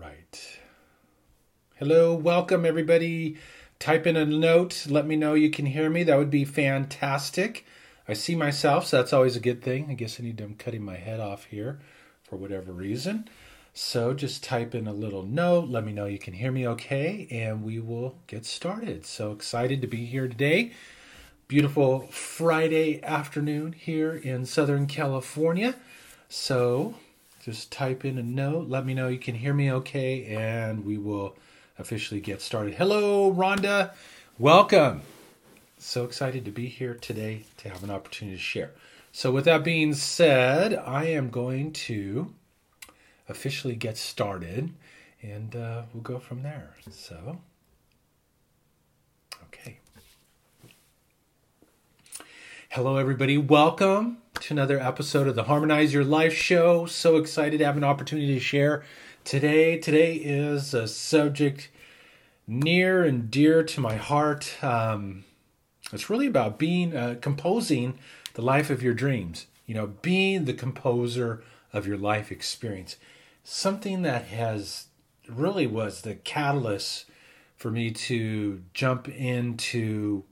right. Hello, welcome everybody. Type in a note. Let me know you can hear me. That would be fantastic. I see myself, so that's always a good thing. I guess I need to, I'm cutting my head off here for whatever reason. So just type in a little note. Let me know you can hear me okay, and we will get started. So excited to be here today. Beautiful Friday afternoon here in Southern California. So just type in a note. Let me know you can hear me okay, and we will officially get started. Hello, Rhonda. Welcome. So excited to be here today to have an opportunity to share. So, with that being said, I am going to officially get started and uh, we'll go from there. So, okay. Hello, everybody. Welcome to another episode of the Harmonize Your Life show. So excited to have an opportunity to share today. Today is a subject near and dear to my heart. Um, it's really about being, uh, composing the life of your dreams. You know, being the composer of your life experience. Something that has really was the catalyst for me to jump into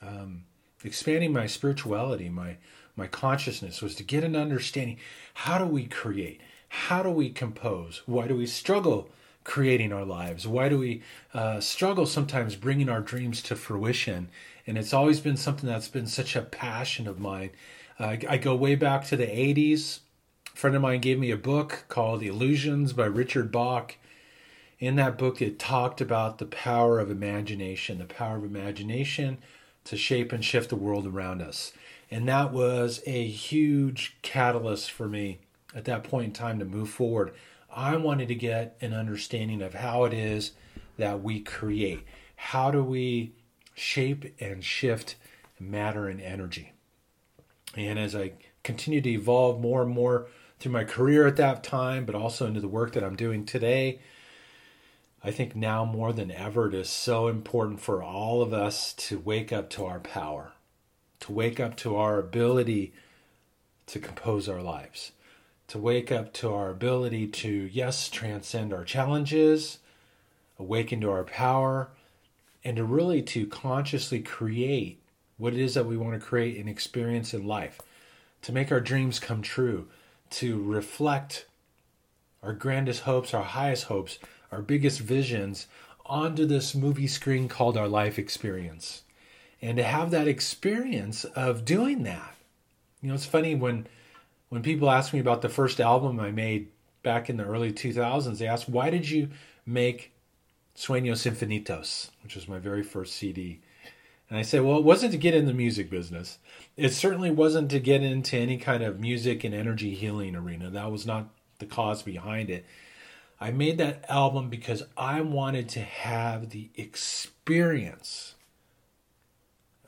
um, expanding my spirituality, my my consciousness was to get an understanding. How do we create? How do we compose? Why do we struggle creating our lives? Why do we uh, struggle sometimes bringing our dreams to fruition? And it's always been something that's been such a passion of mine. Uh, I go way back to the 80s. A friend of mine gave me a book called Illusions by Richard Bach. In that book, it talked about the power of imagination, the power of imagination to shape and shift the world around us. And that was a huge catalyst for me at that point in time to move forward. I wanted to get an understanding of how it is that we create. How do we shape and shift matter and energy? And as I continue to evolve more and more through my career at that time, but also into the work that I'm doing today, I think now more than ever it is so important for all of us to wake up to our power, to wake up to our ability to compose our lives to wake up to our ability to, yes, transcend our challenges, awaken to our power, and to really to consciously create what it is that we want to create and experience in life, to make our dreams come true, to reflect our grandest hopes, our highest hopes, our biggest visions onto this movie screen called our life experience. And to have that experience of doing that. You know, it's funny when when people ask me about the first album I made back in the early 2000s, they ask, why did you make Sueños Infinitos, which was my very first CD? And I say, well, it wasn't to get in the music business. It certainly wasn't to get into any kind of music and energy healing arena. That was not the cause behind it. I made that album because I wanted to have the experience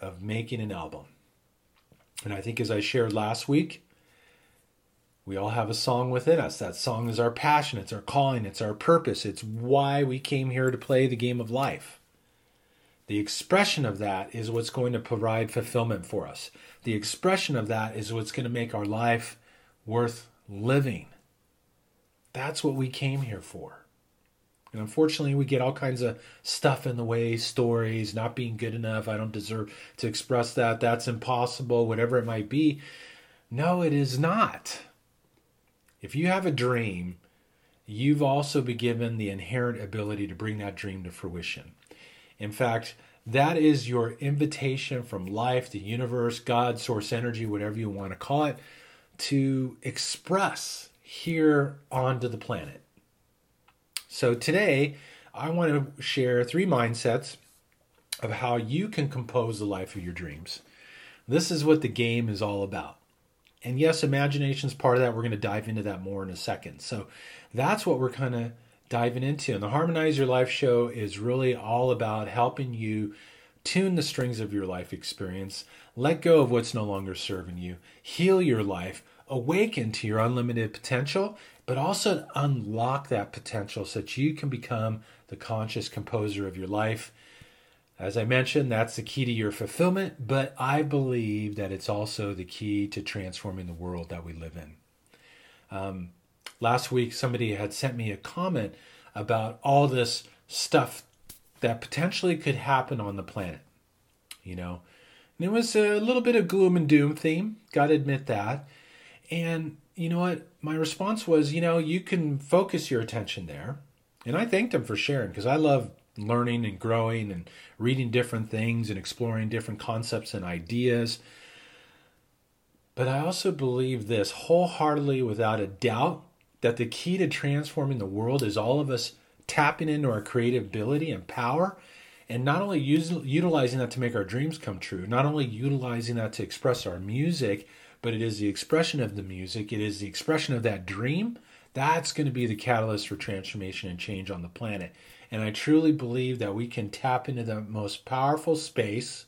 of making an album. And I think, as I shared last week, we all have a song within us. That song is our passion, it's our calling, it's our purpose, it's why we came here to play the game of life. The expression of that is what's going to provide fulfillment for us. The expression of that is what's going to make our life worth living. That's what we came here for. And unfortunately, we get all kinds of stuff in the way stories, not being good enough. I don't deserve to express that. That's impossible, whatever it might be. No, it is not. If you have a dream, you've also been given the inherent ability to bring that dream to fruition. In fact, that is your invitation from life, the universe, God, source energy, whatever you want to call it, to express here onto the planet. So today, I want to share three mindsets of how you can compose the life of your dreams. This is what the game is all about. And yes, imagination is part of that. We're going to dive into that more in a second. So that's what we're kind of diving into. And the Harmonize Your Life show is really all about helping you tune the strings of your life experience, let go of what's no longer serving you, heal your life, awaken to your unlimited potential, but also unlock that potential so that you can become the conscious composer of your life as I mentioned, that's the key to your fulfillment, but I believe that it's also the key to transforming the world that we live in. Um, last week somebody had sent me a comment about all this stuff that potentially could happen on the planet. You know, and it was a little bit of gloom and doom theme, got to admit that. And you know what? My response was, you know, you can focus your attention there. And I thanked him for sharing because I love learning and growing and reading different things and exploring different concepts and ideas. But I also believe this wholeheartedly, without a doubt, that the key to transforming the world is all of us tapping into our creative ability and power and not only use, utilizing that to make our dreams come true, not only utilizing that to express our music, but it is the expression of the music, it is the expression of that dream. That's going to be the catalyst for transformation and change on the planet. And I truly believe that we can tap into the most powerful space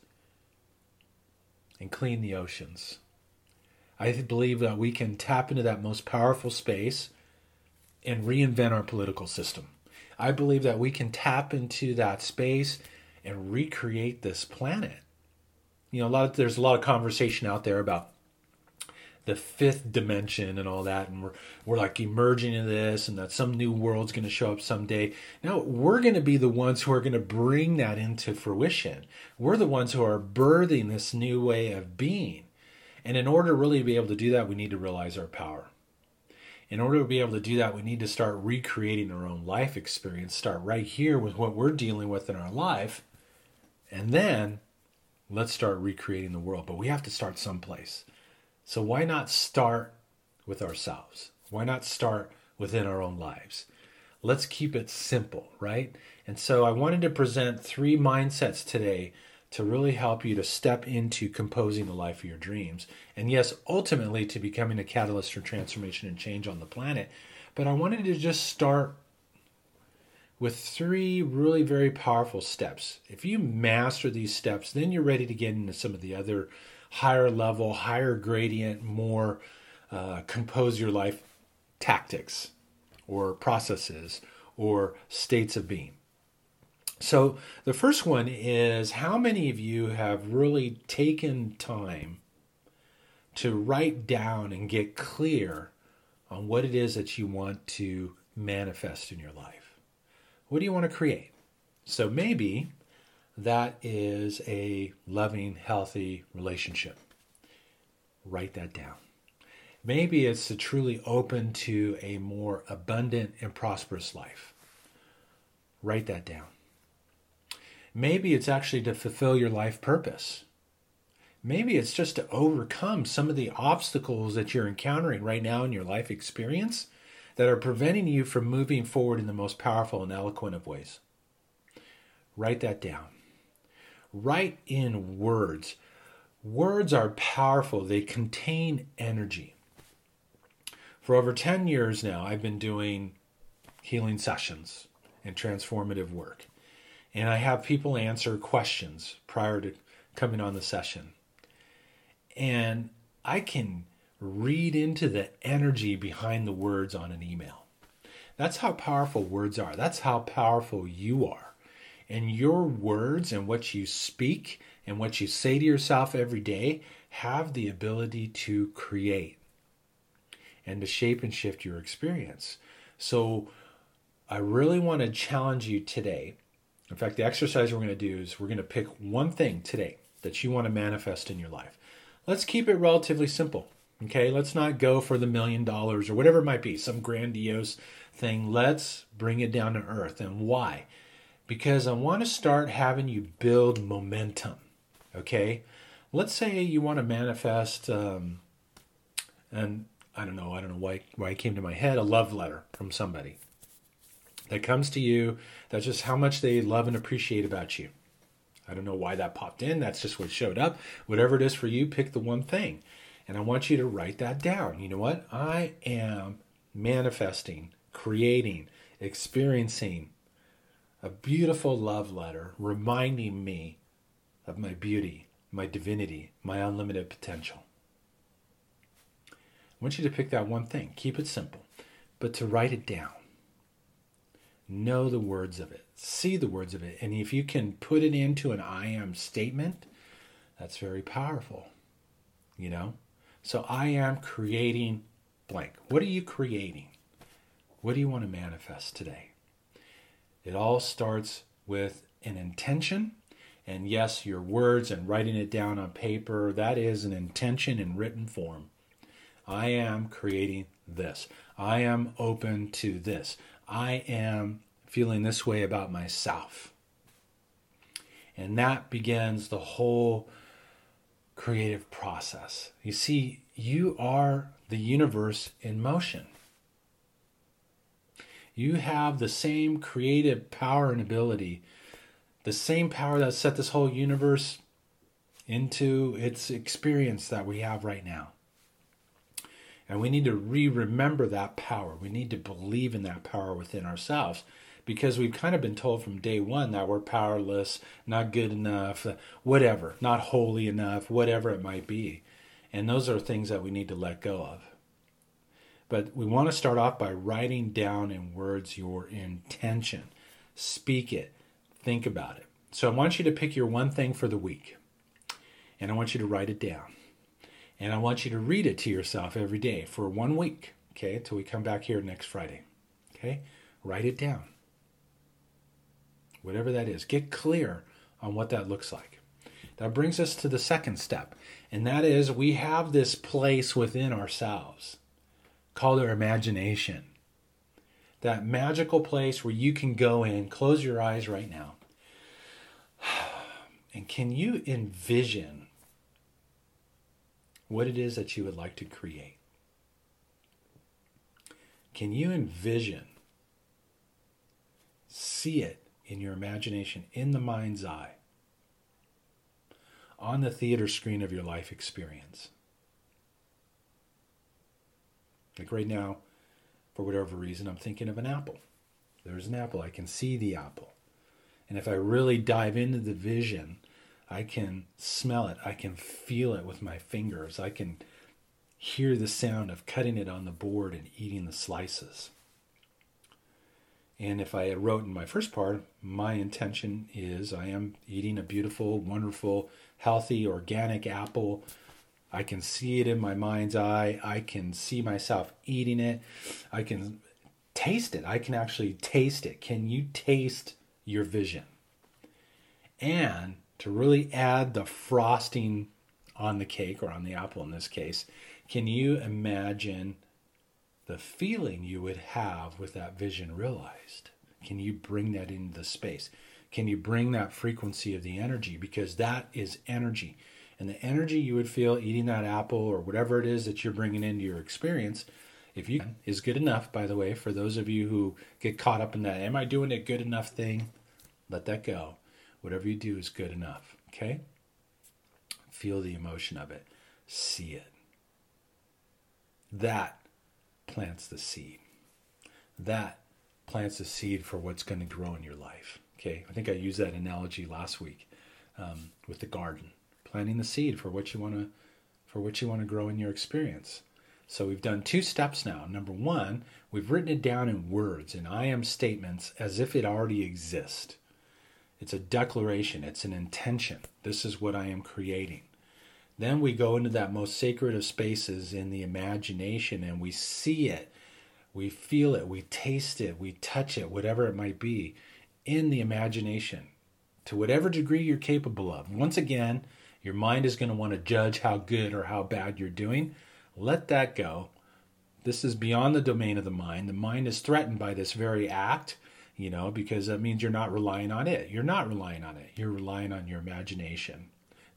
and clean the oceans. I believe that we can tap into that most powerful space and reinvent our political system. I believe that we can tap into that space and recreate this planet. You know, a lot of, there's a lot of conversation out there about the fifth dimension and all that, and we're we're like emerging in this, and that some new world's going to show up someday. Now we're going to be the ones who are going to bring that into fruition. We're the ones who are birthing this new way of being, and in order to really be able to do that, we need to realize our power in order to be able to do that, we need to start recreating our own life experience, start right here with what we're dealing with in our life, and then let's start recreating the world. But we have to start someplace. So why not start with ourselves? Why not start within our own lives? Let's keep it simple, right? And so I wanted to present three mindsets today to really help you to step into composing the life of your dreams. And yes, ultimately to becoming a catalyst for transformation and change on the planet. But I wanted to just start with three really very powerful steps. If you master these steps, then you're ready to get into some of the other higher level, higher gradient, more uh, compose your life tactics or processes or states of being. So the first one is how many of you have really taken time to write down and get clear on what it is that you want to manifest in your life? What do you want to create? So maybe that is a loving, healthy relationship. Write that down. Maybe it's to truly open to a more abundant and prosperous life. Write that down. Maybe it's actually to fulfill your life purpose. Maybe it's just to overcome some of the obstacles that you're encountering right now in your life experience that are preventing you from moving forward in the most powerful and eloquent of ways. Write that down. Write in words. Words are powerful, they contain energy. For over 10 years now, I've been doing healing sessions and transformative work and I have people answer questions prior to coming on the session. And I can read into the energy behind the words on an email. That's how powerful words are. That's how powerful you are. And your words and what you speak and what you say to yourself every day have the ability to create and to shape and shift your experience. So I really want to challenge you today in fact, the exercise we're going to do is we're going to pick one thing today that you want to manifest in your life. Let's keep it relatively simple. Okay, let's not go for the million dollars or whatever it might be, some grandiose thing. Let's bring it down to earth. And why? Because I want to start having you build momentum. Okay, let's say you want to manifest, um, and I don't know, I don't know why why it came to my head, a love letter from somebody that comes to you. That's just how much they love and appreciate about you. I don't know why that popped in. That's just what showed up. Whatever it is for you, pick the one thing. And I want you to write that down. You know what? I am manifesting, creating, experiencing a beautiful love letter reminding me of my beauty, my divinity, my unlimited potential. I want you to pick that one thing. Keep it simple, but to write it down know the words of it, see the words of it. And if you can put it into an I am statement, that's very powerful. You know? So I am creating blank. What are you creating? What do you want to manifest today? It all starts with an intention. And yes, your words and writing it down on paper, that is an intention in written form. I am creating this. I am open to this. I am feeling this way about myself. And that begins the whole creative process. You see, you are the universe in motion. You have the same creative power and ability, the same power that set this whole universe into its experience that we have right now. And we need to re remember that power. We need to believe in that power within ourselves because we've kind of been told from day one that we're powerless, not good enough, whatever, not holy enough, whatever it might be. And those are things that we need to let go of. But we want to start off by writing down in words your intention. Speak it, think about it. So I want you to pick your one thing for the week, and I want you to write it down. And I want you to read it to yourself every day for one week, okay, until we come back here next Friday. Okay? Write it down whatever that is. Get clear on what that looks like. That brings us to the second step, and that is we have this place within ourselves called our imagination. That magical place where you can go in, close your eyes right now. And can you envision what it is that you would like to create? Can you envision, see it, in your imagination, in the mind's eye, on the theater screen of your life experience. Like right now, for whatever reason, I'm thinking of an apple. There's an apple. I can see the apple. And if I really dive into the vision, I can smell it. I can feel it with my fingers. I can hear the sound of cutting it on the board and eating the slices. And if I wrote in my first part, my intention is I am eating a beautiful, wonderful, healthy, organic apple. I can see it in my mind's eye. I can see myself eating it. I can taste it. I can actually taste it. Can you taste your vision? And to really add the frosting on the cake or on the apple in this case, can you imagine the feeling you would have with that vision realized. Can you bring that into the space? Can you bring that frequency of the energy? Because that is energy. And the energy you would feel eating that apple or whatever it is that you're bringing into your experience, if you is good enough, by the way, for those of you who get caught up in that, am I doing a good enough thing? Let that go. Whatever you do is good enough. Okay? Feel the emotion of it. See it. That plants the seed. That plants the seed for what's going to grow in your life. Okay, I think I used that analogy last week um, with the garden, planting the seed for what you want to for what you want to grow in your experience. So we've done two steps now. Number one, we've written it down in words and I am statements as if it already exists. It's a declaration, it's an intention. This is what I am creating. Then we go into that most sacred of spaces in the imagination and we see it, we feel it, we taste it, we touch it, whatever it might be, in the imagination to whatever degree you're capable of. Once again, your mind is going to want to judge how good or how bad you're doing. Let that go. This is beyond the domain of the mind. The mind is threatened by this very act, you know, because that means you're not relying on it. You're not relying on it. You're relying on your imagination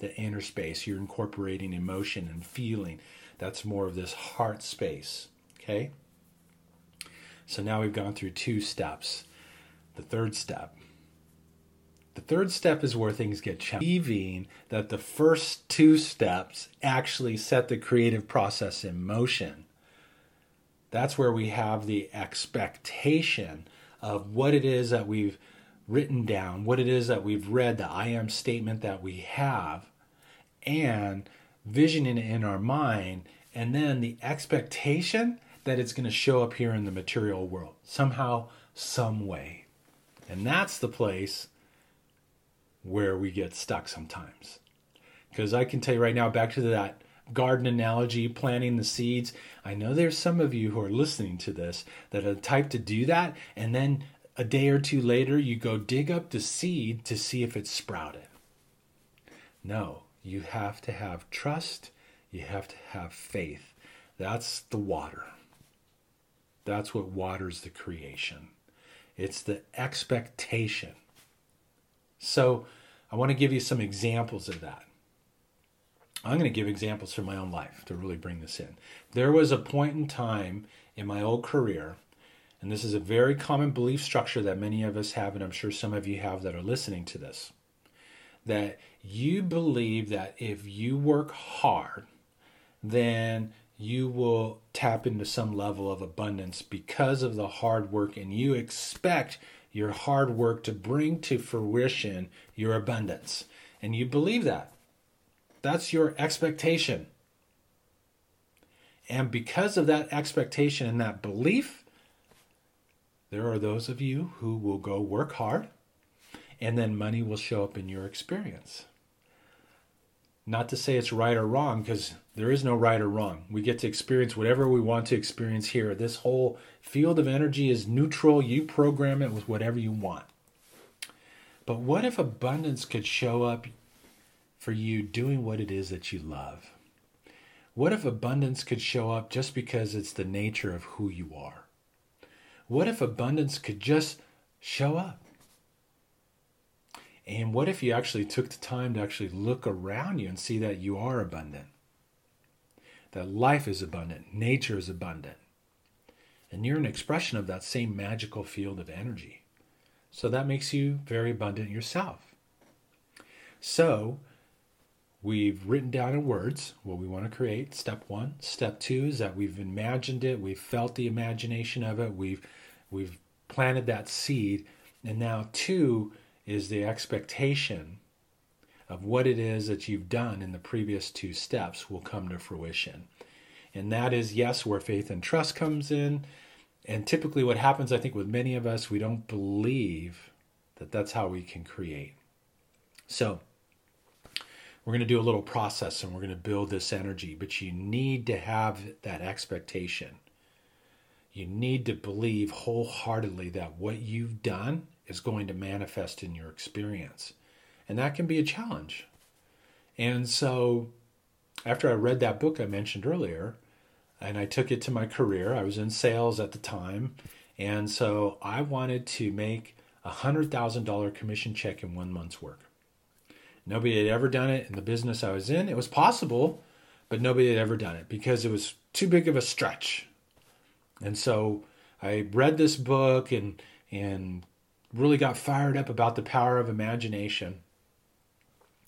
the inner space. You're incorporating emotion and feeling. That's more of this heart space. Okay? So now we've gone through two steps. The third step. The third step is where things get challenging. Believing that the first two steps actually set the creative process in motion. That's where we have the expectation of what it is that we've written down, what it is that we've read, the I am statement that we have, and visioning it in our mind, and then the expectation that it's going to show up here in the material world somehow, some way. And that's the place where we get stuck sometimes. Because I can tell you right now, back to that garden analogy, planting the seeds. I know there's some of you who are listening to this that are the type to do that, and then a day or two later, you go dig up the seed to see if it's sprouted. No, you have to have trust, you have to have faith. That's the water. That's what waters the creation. It's the expectation. So, I want to give you some examples of that. I'm going to give examples from my own life to really bring this in. There was a point in time in my old career, and this is a very common belief structure that many of us have, and I'm sure some of you have that are listening to this, that you believe that if you work hard, then you will tap into some level of abundance because of the hard work, and you expect your hard work to bring to fruition your abundance. And you believe that. That's your expectation. And because of that expectation and that belief, there are those of you who will go work hard and then money will show up in your experience. Not to say it's right or wrong, because there is no right or wrong. We get to experience whatever we want to experience here. This whole field of energy is neutral. You program it with whatever you want. But what if abundance could show up for you doing what it is that you love? What if abundance could show up just because it's the nature of who you are? What if abundance could just show up? And what if you actually took the time to actually look around you and see that you are abundant? That life is abundant, nature is abundant. And you're an expression of that same magical field of energy. So that makes you very abundant yourself. So we've written down in words what we want to create. Step one. Step two is that we've imagined it, we've felt the imagination of it, we've we've planted that seed. And now two is the expectation of what it is that you've done in the previous two steps will come to fruition. And that is, yes, where faith and trust comes in. And typically, what happens, I think, with many of us, we don't believe that that's how we can create. So, we're going to do a little process and we're going to build this energy, but you need to have that expectation. You need to believe wholeheartedly that what you've done is going to manifest in your experience. And that can be a challenge. And so, after I read that book I mentioned earlier, and I took it to my career, I was in sales at the time. And so, I wanted to make a $100,000 commission check in one month's work. Nobody had ever done it in the business I was in. It was possible, but nobody had ever done it because it was too big of a stretch. And so I read this book and and really got fired up about the power of imagination.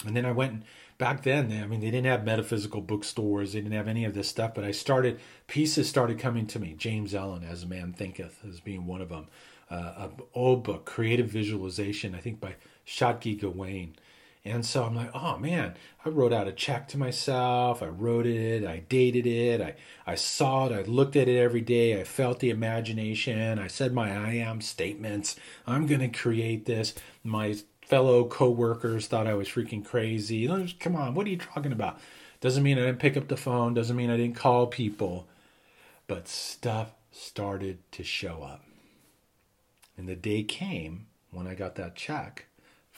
And then I went back then, I mean, they didn't have metaphysical bookstores, they didn't have any of this stuff, but I started, pieces started coming to me. James Allen, As a Man Thinketh, as being one of them. Uh, an old book, Creative Visualization, I think by Shakti Gawain. And so I'm like, oh man, I wrote out a check to myself. I wrote it. I dated it. I, I saw it. I looked at it every day. I felt the imagination. I said my I am statements. I'm going to create this. My fellow coworkers thought I was freaking crazy. Come on, what are you talking about? Doesn't mean I didn't pick up the phone. Doesn't mean I didn't call people. But stuff started to show up. And the day came when I got that check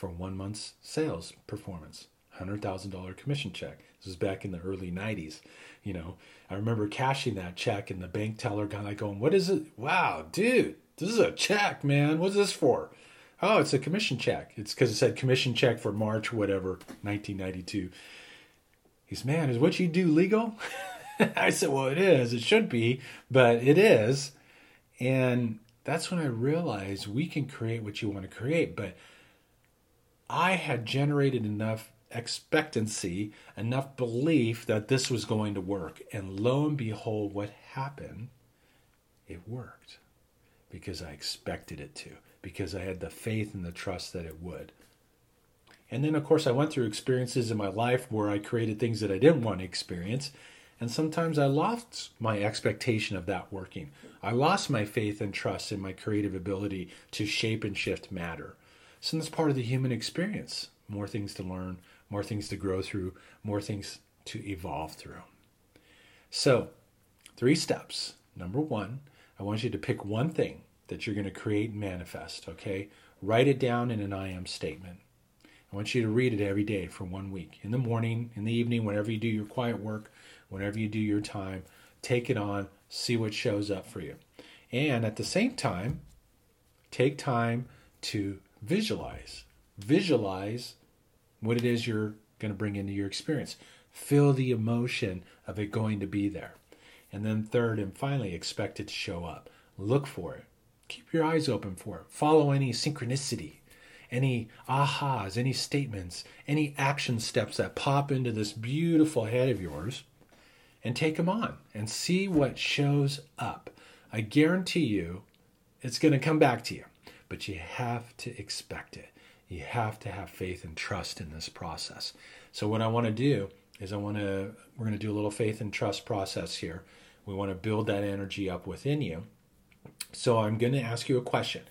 for one month's sales performance. $100,000 commission check. This was back in the early 90s. You know, I remember cashing that check and the bank teller guy like going, What is it? Wow, dude, this is a check, man. What's this for? Oh, it's a commission check. It's because it said commission check for March, whatever, 1992. He's, man, is what you do legal? I said, Well, it is. It should be, but it is. And that's when I realized we can create what you want to create, but I had generated enough expectancy, enough belief that this was going to work. And lo and behold, what happened? It worked because I expected it to, because I had the faith and the trust that it would. And then, of course, I went through experiences in my life where I created things that I didn't want to experience. And sometimes I lost my expectation of that working. I lost my faith and trust in my creative ability to shape and shift matter. So that's part of the human experience. More things to learn, more things to grow through, more things to evolve through. So, three steps. Number one, I want you to pick one thing that you're going to create and manifest, okay? Write it down in an I am statement. I want you to read it every day for one week. In the morning, in the evening, whenever you do your quiet work, whenever you do your time, take it on, see what shows up for you. And at the same time, take time to visualize. Visualize what it is you're going to bring into your experience. Feel the emotion of it going to be there. And then, third and finally, expect it to show up. Look for it. Keep your eyes open for it. Follow any synchronicity any ahas, any statements, any action steps that pop into this beautiful head of yours, and take them on and see what shows up. I guarantee you it's going to come back to you, but you have to expect it. You have to have faith and trust in this process. So, what I want to do is, I want to, we're going to do a little faith and trust process here. We want to build that energy up within you. So, I'm going to ask you a question.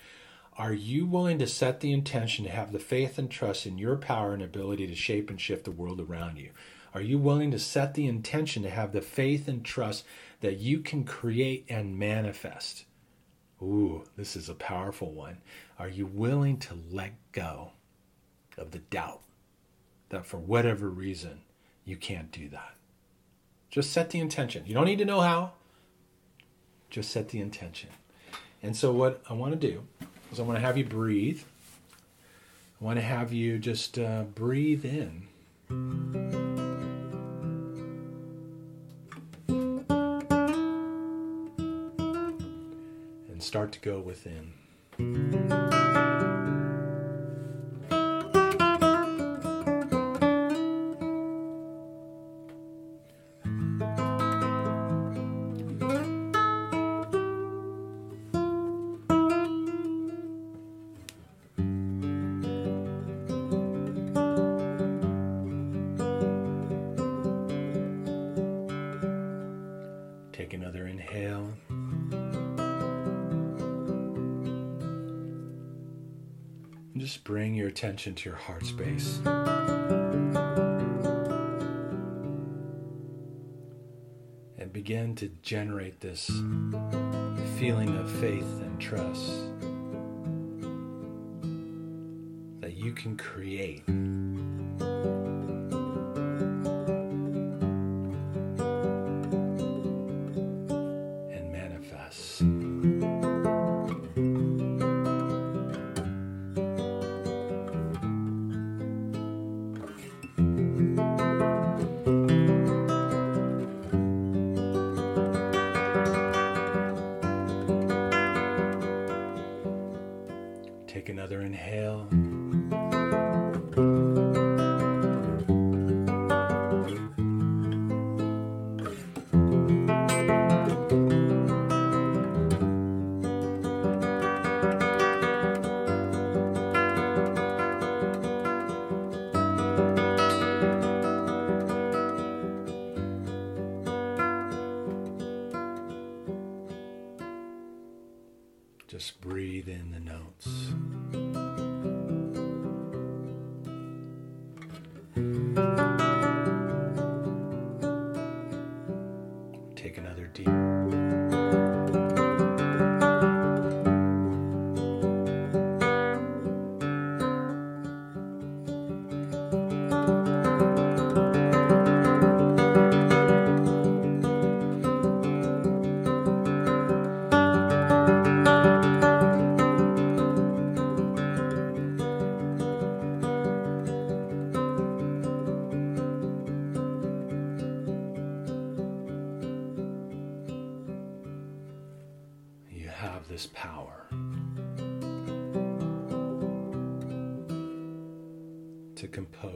Are you willing to set the intention to have the faith and trust in your power and ability to shape and shift the world around you? Are you willing to set the intention to have the faith and trust that you can create and manifest? Ooh, this is a powerful one. Are you willing to let go of the doubt that for whatever reason you can't do that? Just set the intention. You don't need to know how, just set the intention. And so, what I want to do is I want to have you breathe. I want to have you just uh, breathe in. Start to go within. Attention to your heart space. And begin to generate this feeling of faith and trust that you can create.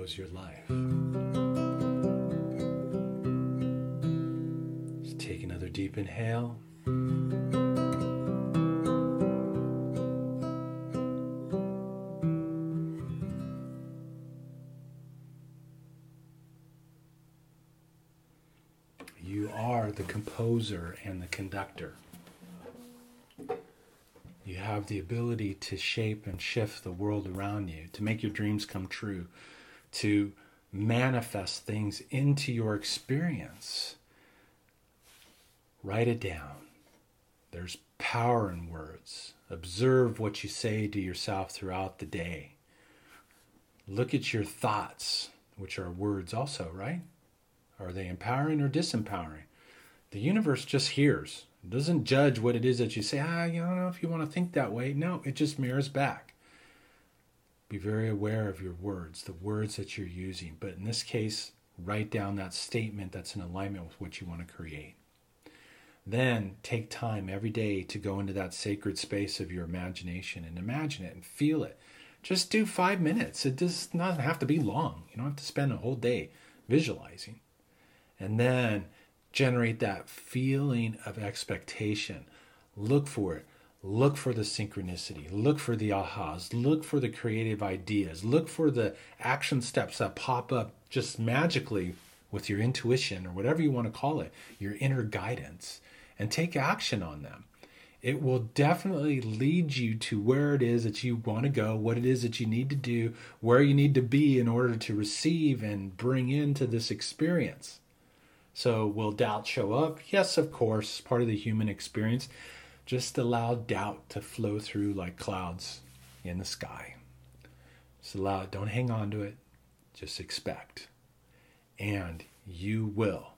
Compose your life. Take another deep inhale. You are the composer and the conductor You have the ability to shape and shift the world around you, to make your dreams come true, to manifest things into your experience. Write it down. There's power in words. Observe what you say to yourself throughout the day. Look at your thoughts, which are words also, right? Are they empowering or disempowering? The universe just hears. It doesn't judge what it is that you say, ah, you don't know if you want to think that way. No, it just mirrors back. Be very aware of your words, the words that you're using. But in this case, write down that statement that's in alignment with what you want to create. Then take time every day to go into that sacred space of your imagination and imagine it and feel it. Just do five minutes. It does not have to be long. You don't have to spend a whole day visualizing. And then generate that feeling of expectation. Look for it. Look for the synchronicity. Look for the ahas. Look for the creative ideas. Look for the action steps that pop up just magically with your intuition or whatever you want to call it, your inner guidance and take action on them. It will definitely lead you to where it is that you want to go, what it is that you need to do, where you need to be in order to receive and bring into this experience. So, will doubt show up? Yes, of course, part of the human experience. Just allow doubt to flow through like clouds in the sky. Just allow it, don't hang on to it, just expect. And you will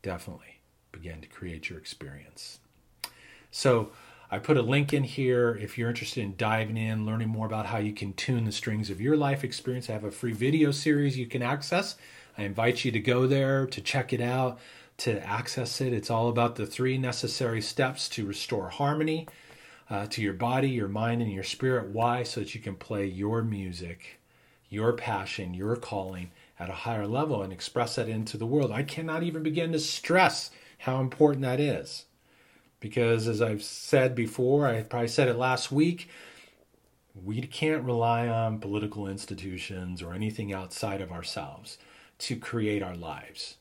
definitely begin to create your experience. So, I put a link in here if you're interested in diving in, learning more about how you can tune the strings of your life experience. I have a free video series you can access. I invite you to go there to check it out, to access it. It's all about the three necessary steps to restore harmony uh, to your body, your mind, and your spirit. Why? So that you can play your music, your passion, your calling at a higher level and express that into the world. I cannot even begin to stress how important that is. Because as I've said before, I probably said it last week, we can't rely on political institutions or anything outside of ourselves to create our lives.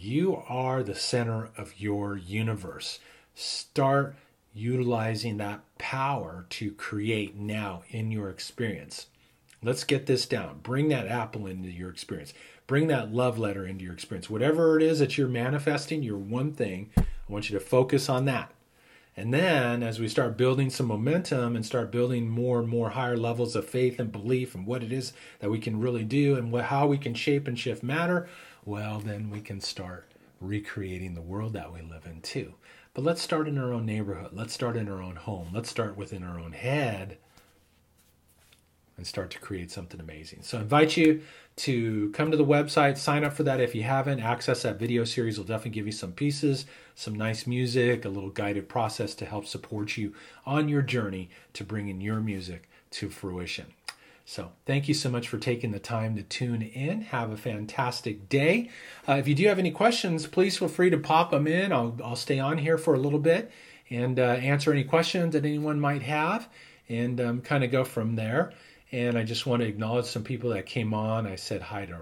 You are the center of your universe. Start utilizing that power to create now in your experience. Let's get this down. Bring that apple into your experience. Bring that love letter into your experience. Whatever it is that you're manifesting, your one thing, I want you to focus on that. And then as we start building some momentum and start building more and more higher levels of faith and belief and what it is that we can really do and what, how we can shape and shift matter, well, then we can start recreating the world that we live in too. But let's start in our own neighborhood. Let's start in our own home. Let's start within our own head and start to create something amazing. So I invite you to come to the website, sign up for that if you haven't. Access that video series will definitely give you some pieces, some nice music, a little guided process to help support you on your journey to bringing your music to fruition. So, thank you so much for taking the time to tune in. Have a fantastic day. Uh, if you do have any questions, please feel free to pop them in. I'll, I'll stay on here for a little bit and uh, answer any questions that anyone might have and um, kind of go from there. And I just want to acknowledge some people that came on. I said hi to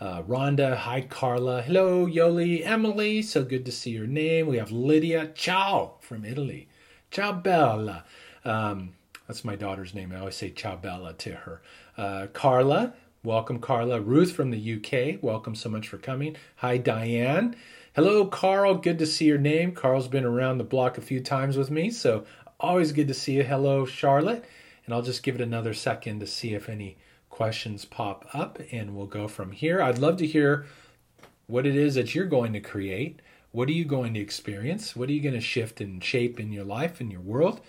uh, Rhonda. Hi, Carla. Hello, Yoli. Emily. So good to see your name. We have Lydia. Ciao from Italy. Ciao, Bella. Um, that's my daughter's name. I always say ciao, Bella to her. Uh, Carla. Welcome, Carla. Ruth from the UK. Welcome so much for coming. Hi, Diane. Hello, Carl. Good to see your name. Carl's been around the block a few times with me, so always good to see you. Hello, Charlotte and I'll just give it another second to see if any questions pop up and we'll go from here. I'd love to hear what it is that you're going to create. What are you going to experience? What are you going to shift and shape in your life, and your world?